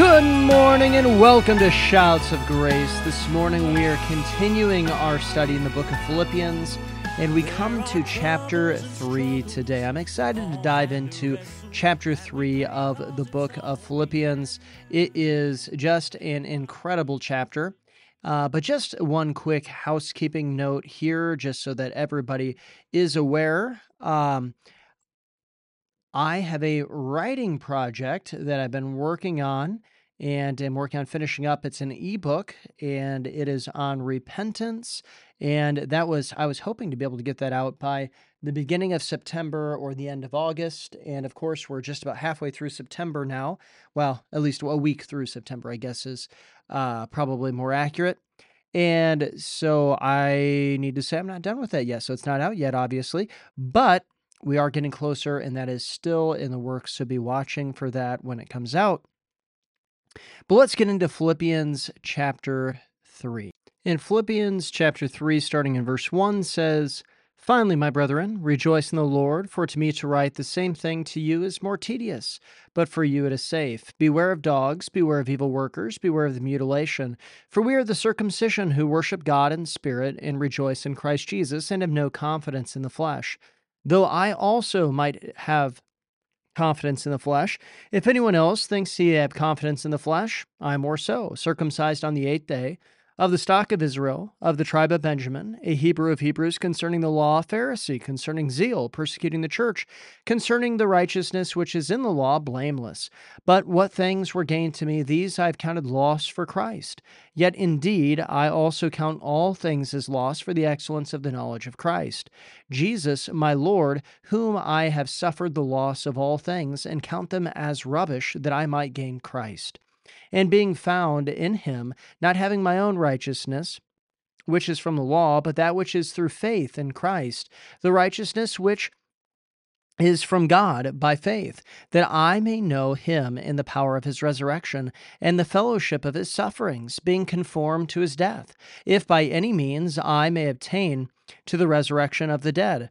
Good morning and welcome to Shouts of Grace. This morning we are continuing our study in the book of Philippians and we come to chapter 3 today. I'm excited to dive into chapter 3 of the book of Philippians. It is just an incredible chapter. Uh, but just one quick housekeeping note here, just so that everybody is aware. Um, I have a writing project that I've been working on and I'm working on finishing up. It's an ebook and it is on repentance. And that was, I was hoping to be able to get that out by the beginning of September or the end of August. And of course, we're just about halfway through September now. Well, at least a week through September, I guess, is uh, probably more accurate. And so I need to say I'm not done with that yet. So it's not out yet, obviously, but we are getting closer, and that is still in the works. So be watching for that when it comes out. But let's get into Philippians chapter 3. In Philippians chapter 3, starting in verse 1, says, Finally, my brethren, rejoice in the Lord, for to me to write the same thing to you is more tedious, but for you it is safe. Beware of dogs, beware of evil workers, beware of the mutilation. For we are the circumcision who worship God in spirit and rejoice in Christ Jesus and have no confidence in the flesh. Though I also might have confidence in the flesh. If anyone else thinks he have confidence in the flesh, I more so, circumcised on the eighth day, of the stock of Israel, of the tribe of Benjamin, a Hebrew of Hebrews, concerning the law, a Pharisee, concerning zeal, persecuting the church, concerning the righteousness which is in the law, blameless. But what things were gained to me, these I have counted loss for Christ. Yet indeed I also count all things as loss for the excellence of the knowledge of Christ, Jesus my Lord, whom I have suffered the loss of all things, and count them as rubbish, that I might gain Christ and being found in him, not having my own righteousness, which is from the law, but that which is through faith in Christ, the righteousness which is from God by faith, that I may know him in the power of his resurrection and the fellowship of his sufferings, being conformed to his death, if by any means I may obtain to the resurrection of the dead.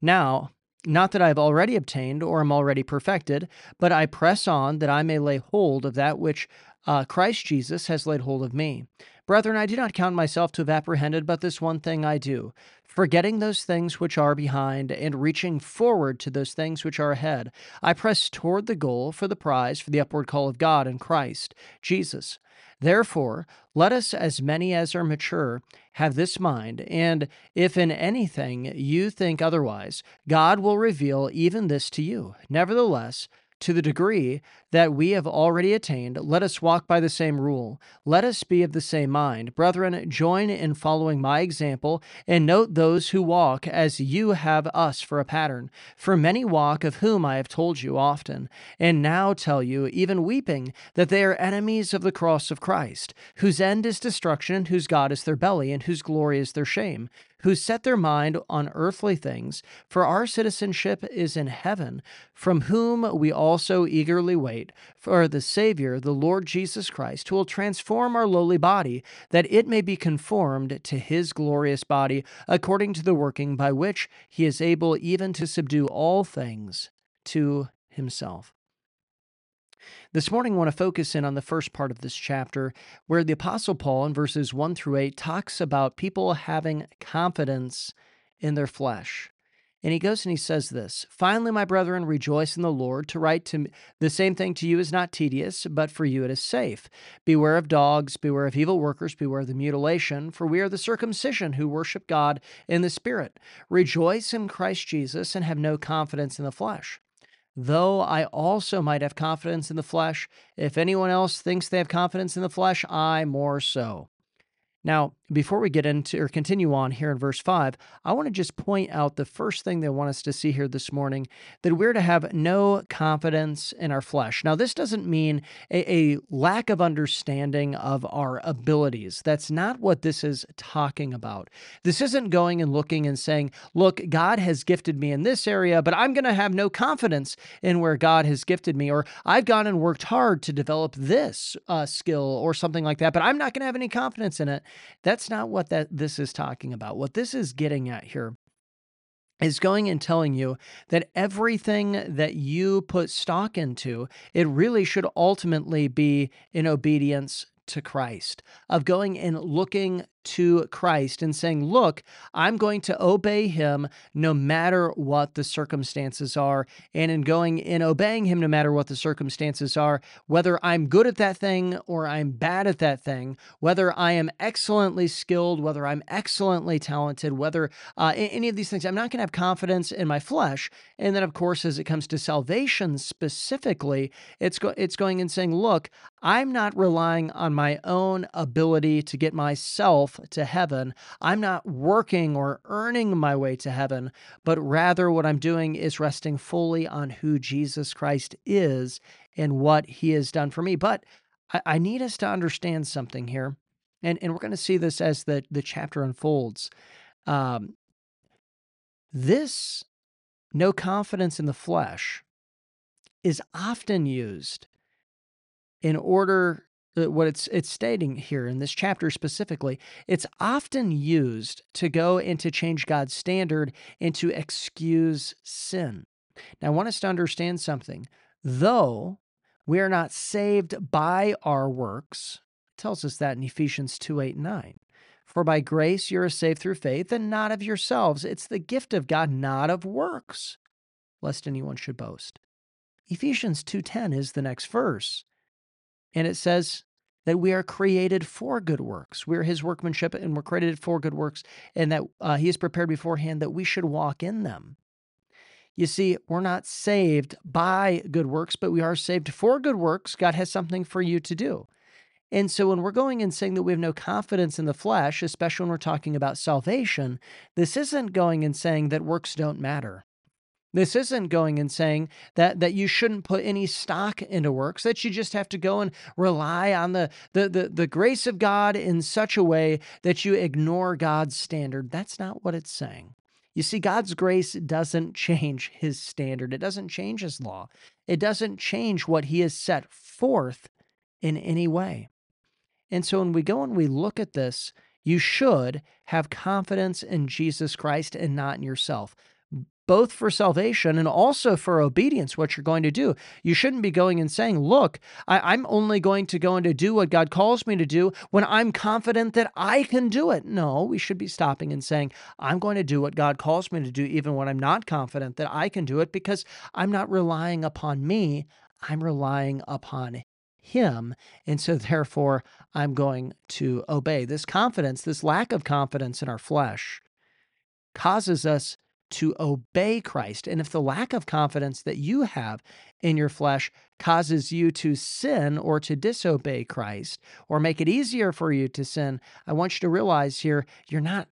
Now, not that I have already obtained or am already perfected, but I press on that I may lay hold of that which uh, Christ Jesus has laid hold of me. Brethren, I do not count myself to have apprehended, but this one thing I do, forgetting those things which are behind and reaching forward to those things which are ahead. I press toward the goal for the prize for the upward call of God in Christ Jesus. Therefore, let us, as many as are mature, have this mind, and if in anything you think otherwise, God will reveal even this to you. Nevertheless, to the degree that we have already attained, let us walk by the same rule. Let us be of the same mind. Brethren, join in following my example, and note those who walk as you have us for a pattern. For many walk, of whom I have told you often, and now tell you, even weeping, that they are enemies of the cross of Christ, whose end is destruction, whose God is their belly, and whose glory is their shame who set their mind on earthly things, for our citizenship is in heaven, from whom we also eagerly wait for the Savior, the Lord Jesus Christ, who will transform our lowly body, that it may be conformed to his glorious body, according to the working by which he is able even to subdue all things to himself. This morning, I want to focus in on the first part of this chapter, where the Apostle Paul, in verses 1 through 8, talks about people having confidence in their flesh. And he goes and he says this Finally, my brethren, rejoice in the Lord. To write to me, the same thing to you is not tedious, but for you it is safe. Beware of dogs, beware of evil workers, beware of the mutilation, for we are the circumcision who worship God in the Spirit. Rejoice in Christ Jesus and have no confidence in the flesh though I also might have confidence in the flesh. If anyone else thinks they have confidence in the flesh, I more so. Now, before we get into or continue on here in verse 5, I want to just point out the first thing they want us to see here this morning that we're to have no confidence in our flesh. Now, this doesn't mean a, a lack of understanding of our abilities. That's not what this is talking about. This isn't going and looking and saying, look, God has gifted me in this area, but I'm going to have no confidence in where God has gifted me, or I've gone and worked hard to develop this uh, skill or something like that, but I'm not going to have any confidence in it. That's not what that this is talking about. What this is getting at here is going and telling you that everything that you put stock into, it really should ultimately be in obedience to Christ, of going and looking to Christ and saying, Look, I'm going to obey him no matter what the circumstances are. And in going in obeying him no matter what the circumstances are, whether I'm good at that thing or I'm bad at that thing, whether I am excellently skilled, whether I'm excellently talented, whether uh, any of these things, I'm not going to have confidence in my flesh. And then, of course, as it comes to salvation specifically, it's, go- it's going and saying, Look, I'm not relying on my own ability to get myself myself to heaven. I'm not working or earning my way to heaven, but rather what I'm doing is resting fully on who Jesus Christ is and what he has done for me. But I, I need us to understand something here. And, and we're going to see this as the, the chapter unfolds. Um, this no confidence in the flesh is often used in order Uh, what it's it's stating here in this chapter specifically it's often used to go and to change god's standard and to excuse sin. Now i want us to understand something. Though we are not saved by our works tells us that in ephesians 2 8 9 for by grace you are saved through faith and not of yourselves. It's the gift of god not of works lest anyone should boast. Ephesians 2.10 is the next verse and it says that we are created for good works. We're his workmanship and we're created for good works, and that uh, he has prepared beforehand that we should walk in them. You see, we're not saved by good works, but we are saved for good works. God has something for you to do. And so when we're going and saying that we have no confidence in the flesh, especially when we're talking about salvation, this isn't going and saying that works don't matter. This isn't going and saying that that you shouldn't put any stock into works, that you just have to go and rely on the, the the the grace of God in such a way that you ignore God's standard. That's not what it's saying. You see, God's grace doesn't change his standard. It doesn't change his law. It doesn't change what he has set forth in any way. And so when we go and we look at this, you should have confidence in Jesus Christ and not in yourself both for salvation and also for obedience, what you're going to do. You shouldn't be going and saying, Look, I, am only going to go and to do what God calls me to do when I'm confident that I can do it. No, we should be stopping and saying, I'm going to do what God calls me to do, even when I'm not confident that I can do it, because I'm not relying upon me, I'm relying upon him. And so, therefore, I'm going to obey. This confidence, this lack of confidence in our flesh, causes us to obey Christ. And if the lack of confidence that you have in your flesh causes you to sin or to disobey Christ or make it easier for you to sin, I want you to realize here you're not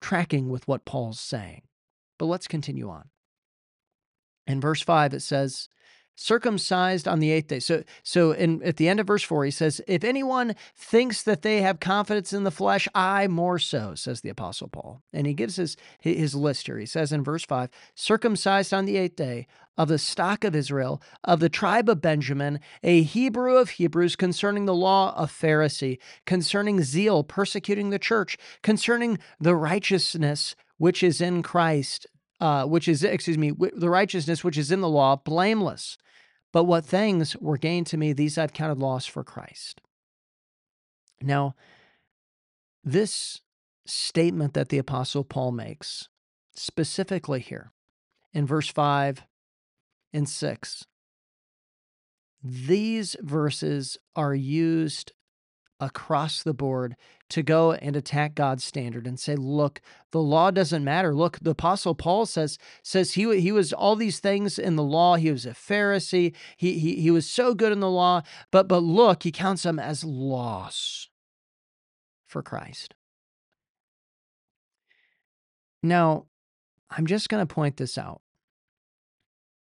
tracking with what Paul's saying. But let's continue on. In verse 5, it says, circumcised on the eighth day. So, so in, at the end of verse four, he says, If anyone thinks that they have confidence in the flesh, I more so, says the Apostle Paul. And he gives his, his list here. He says in verse five, circumcised on the eighth day of the stock of Israel, of the tribe of Benjamin, a Hebrew of Hebrews, concerning the law of Pharisee, concerning zeal, persecuting the church, concerning the righteousness which is in Christ, uh, which is, excuse me, the righteousness which is in the law, blameless. But what things were gained to me, these I've counted loss for Christ. Now, this statement that the Apostle Paul makes, specifically here in verse 5 and 6, these verses are used across the board to go and attack God's standard and say, look, the law doesn't matter. Look, the apostle Paul says says he he was all these things in the law. He was a Pharisee. He he he was so good in the law, but but look, he counts them as loss for Christ. Now, I'm just going to point this out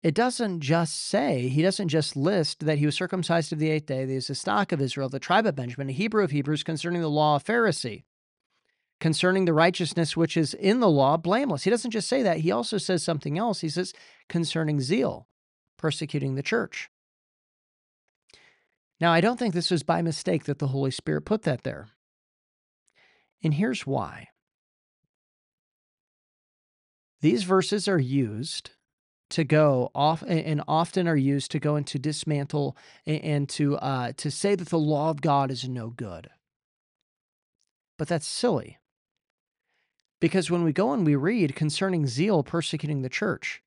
it doesn't just say, he doesn't just list that he was circumcised of the eighth day, that he is the stock of Israel, the tribe of Benjamin, a Hebrew of Hebrews, concerning the law of Pharisee, concerning the righteousness which is in the law, blameless. He doesn't just say that, he also says something else. He says, concerning zeal, persecuting the church. Now, I don't think this was by mistake that the Holy Spirit put that there. And here's why These verses are used to go off and often are used to go and to dismantle and to uh, to say that the law of God is no good. But that's silly. Because when we go and we read concerning zeal persecuting the church,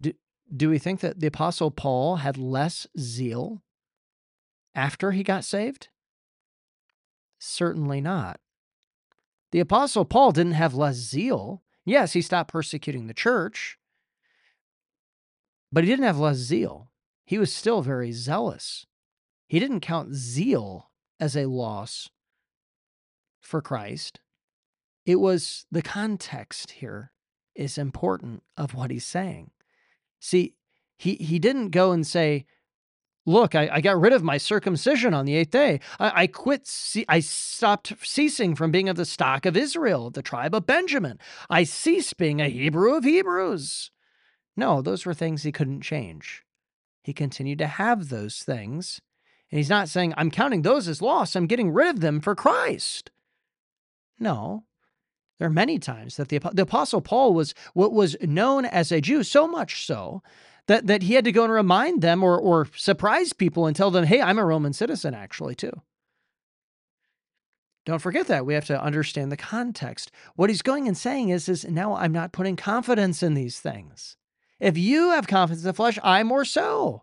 do, do we think that the Apostle Paul had less zeal after he got saved? Certainly not. The Apostle Paul didn't have less zeal. Yes, he stopped persecuting the church, but he didn't have less zeal. He was still very zealous. He didn't count zeal as a loss for Christ. It was the context here is important of what he's saying. See, he, he didn't go and say, Look, I, I, got rid of my circumcision on the eighth day. I, I quit, ce- I stopped ceasing from being of the stock of Israel, the tribe of Benjamin. I ceased being a Hebrew of Hebrews. No, those were things he couldn't change. He continued to have those things. And he's not saying, I'm counting those as loss. I'm getting rid of them for Christ. No. There are many times that the, the Apostle Paul was what was known as a Jew, so much so that, that he had to go and remind them or, or surprise people and tell them, hey, I'm a Roman citizen, actually, too. Don't forget that. We have to understand the context. What he's going and saying is, is now I'm not putting confidence in these things. If you have confidence in the flesh, I more so.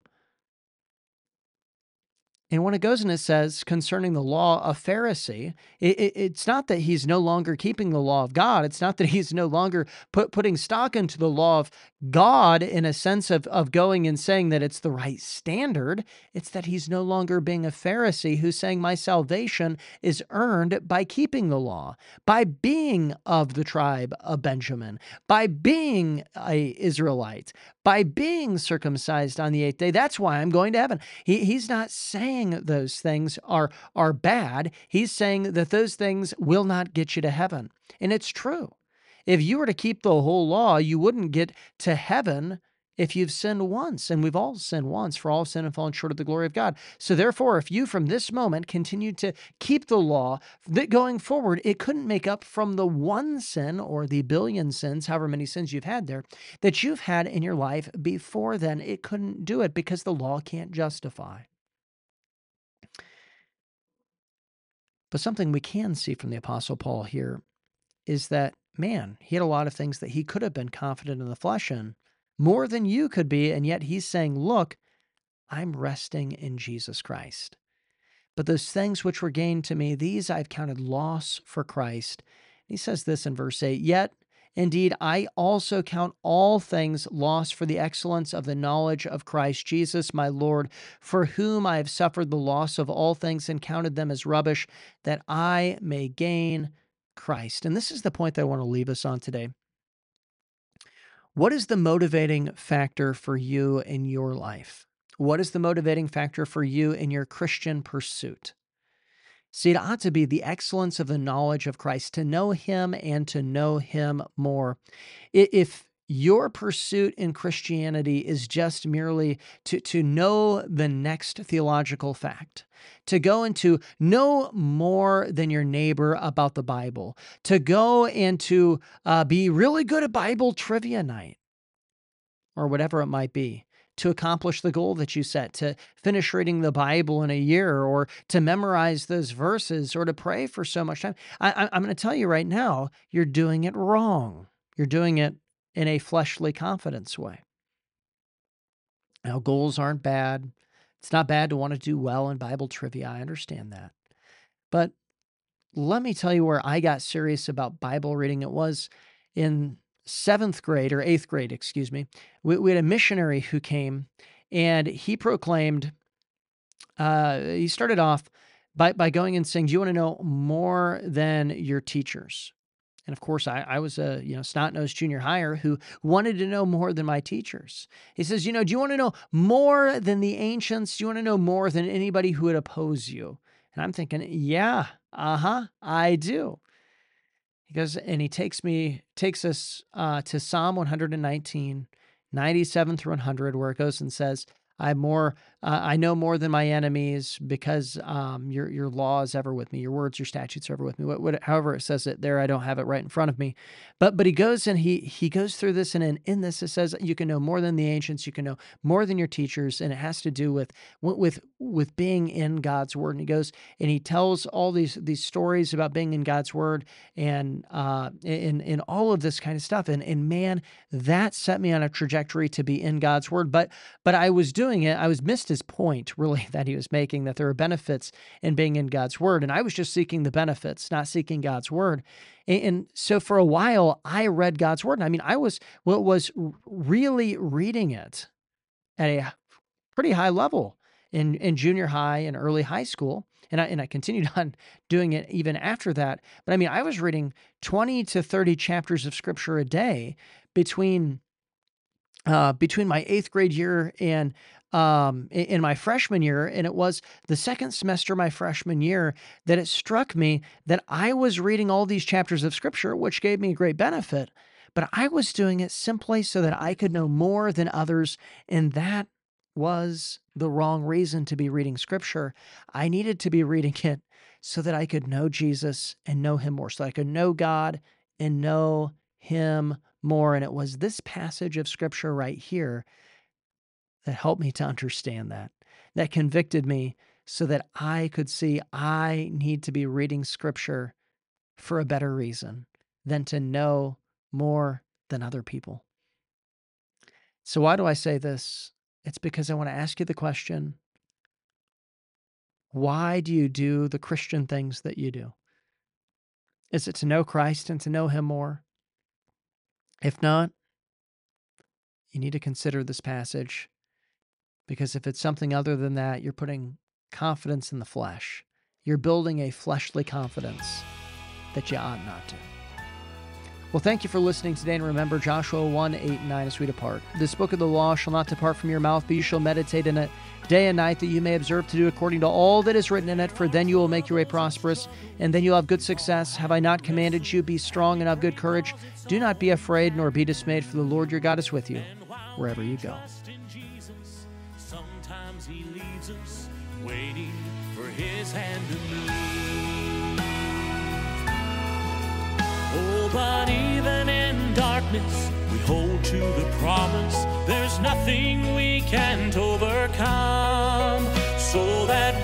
And when it goes and it says concerning the law of Pharisee, it, it, it's not that he's no longer keeping the law of God. It's not that he's no longer put, putting stock into the law of God in a sense of, of going and saying that it's the right standard. It's that he's no longer being a Pharisee who's saying, My salvation is earned by keeping the law, by being of the tribe of Benjamin, by being a Israelite, by being circumcised on the eighth day. That's why I'm going to heaven. He, he's not saying those things are, are bad. He's saying that those things will not get you to heaven. And it's true. If you were to keep the whole law, you wouldn't get to heaven if you've sinned once, and we've all sinned once, for all sin and fallen short of the glory of God. So therefore, if you from this moment continue to keep the law, that going forward, it couldn't make up from the one sin or the billion sins, however many sins you've had there, that you've had in your life before then. It couldn't do it because the law can't justify. But something we can see from the Apostle Paul here is that, man, he had a lot of things that he could have been confident in the flesh in more than you could be. And yet he's saying, Look, I'm resting in Jesus Christ. But those things which were gained to me, these I've counted loss for Christ. He says this in verse 8 Yet, indeed, I also count all things loss for the excellence of the knowledge of Christ Jesus, my Lord, for whom I have suffered the loss of all things and counted them as rubbish, that I may gain Christ. And this is the point that I want to leave us on today. What is the motivating factor for you in your life? What is the motivating factor for you in your Christian pursuit? See, it ought to be the excellence of the knowledge of Christ, to know Him and to know Him more. If your pursuit in Christianity is just merely to, to know the next theological fact, to go and to know more than your neighbor about the Bible, to go and to uh, be really good at Bible trivia night, or whatever it might be to accomplish the goal that you set, to finish reading the Bible in a year, or to memorize those verses, or to pray for so much time. I, am going to tell you right now, you're doing it wrong. You're doing it in a fleshly confidence way. Now, goals aren't bad. It's not bad to want to do well in Bible trivia. I understand that. But let me tell you where I got serious about Bible reading. It was in seventh grade or eighth grade, excuse me. We, we had a missionary who came and he proclaimed, uh, he started off by, by going and saying, Do you want to know more than your teachers? And of course, I, I was a you know snot-nosed junior higher who wanted to know more than my teachers. He says, you know, do you want to know more than the ancients? Do you want to know more than anybody who would oppose you? And I'm thinking, yeah, uh-huh, I do. He goes and he takes me, takes us uh, to Psalm 119, 97 through 100, where it goes and says, I have more uh, I know more than my enemies because um, your your law is ever with me. Your words, your statutes are ever with me. What, what, however it says it there, I don't have it right in front of me. But but he goes and he he goes through this, and in, in this it says you can know more than the ancients, you can know more than your teachers, and it has to do with with with being in God's word. And he goes and he tells all these these stories about being in God's word and uh, in in all of this kind of stuff. And and man, that set me on a trajectory to be in God's word. But but I was doing it. I was his point really that he was making that there are benefits in being in God's word, and I was just seeking the benefits, not seeking God's word. And, and so for a while, I read God's word. And I mean, I was well, was really reading it at a pretty high level in in junior high and early high school and I and I continued on doing it even after that. But I mean, I was reading 20 to 30 chapters of scripture a day between uh, between my eighth grade year and um, in my freshman year, and it was the second semester my freshman year that it struck me that I was reading all these chapters of scripture, which gave me a great benefit, but I was doing it simply so that I could know more than others, and that was the wrong reason to be reading scripture. I needed to be reading it so that I could know Jesus and know him more, so I could know God and know him more. And it was this passage of scripture right here that helped me to understand that, that convicted me so that I could see I need to be reading scripture for a better reason than to know more than other people. So, why do I say this? It's because I want to ask you the question why do you do the Christian things that you do? Is it to know Christ and to know Him more? If not, you need to consider this passage because if it's something other than that, you're putting confidence in the flesh. You're building a fleshly confidence that you ought not to. Well, thank you for listening today, and remember Joshua 1 8 and 9 as we depart. This book of the law shall not depart from your mouth, but you shall meditate in it day and night, that you may observe to do according to all that is written in it, for then you will make your way prosperous, and then you'll have good success. Have I not commanded you? Be strong and have good courage. Do not be afraid nor be dismayed, for the Lord your God is with you wherever you go. Waiting for his hand to move. Oh, but even in darkness, we hold to the promise. There's nothing we can't overcome. So that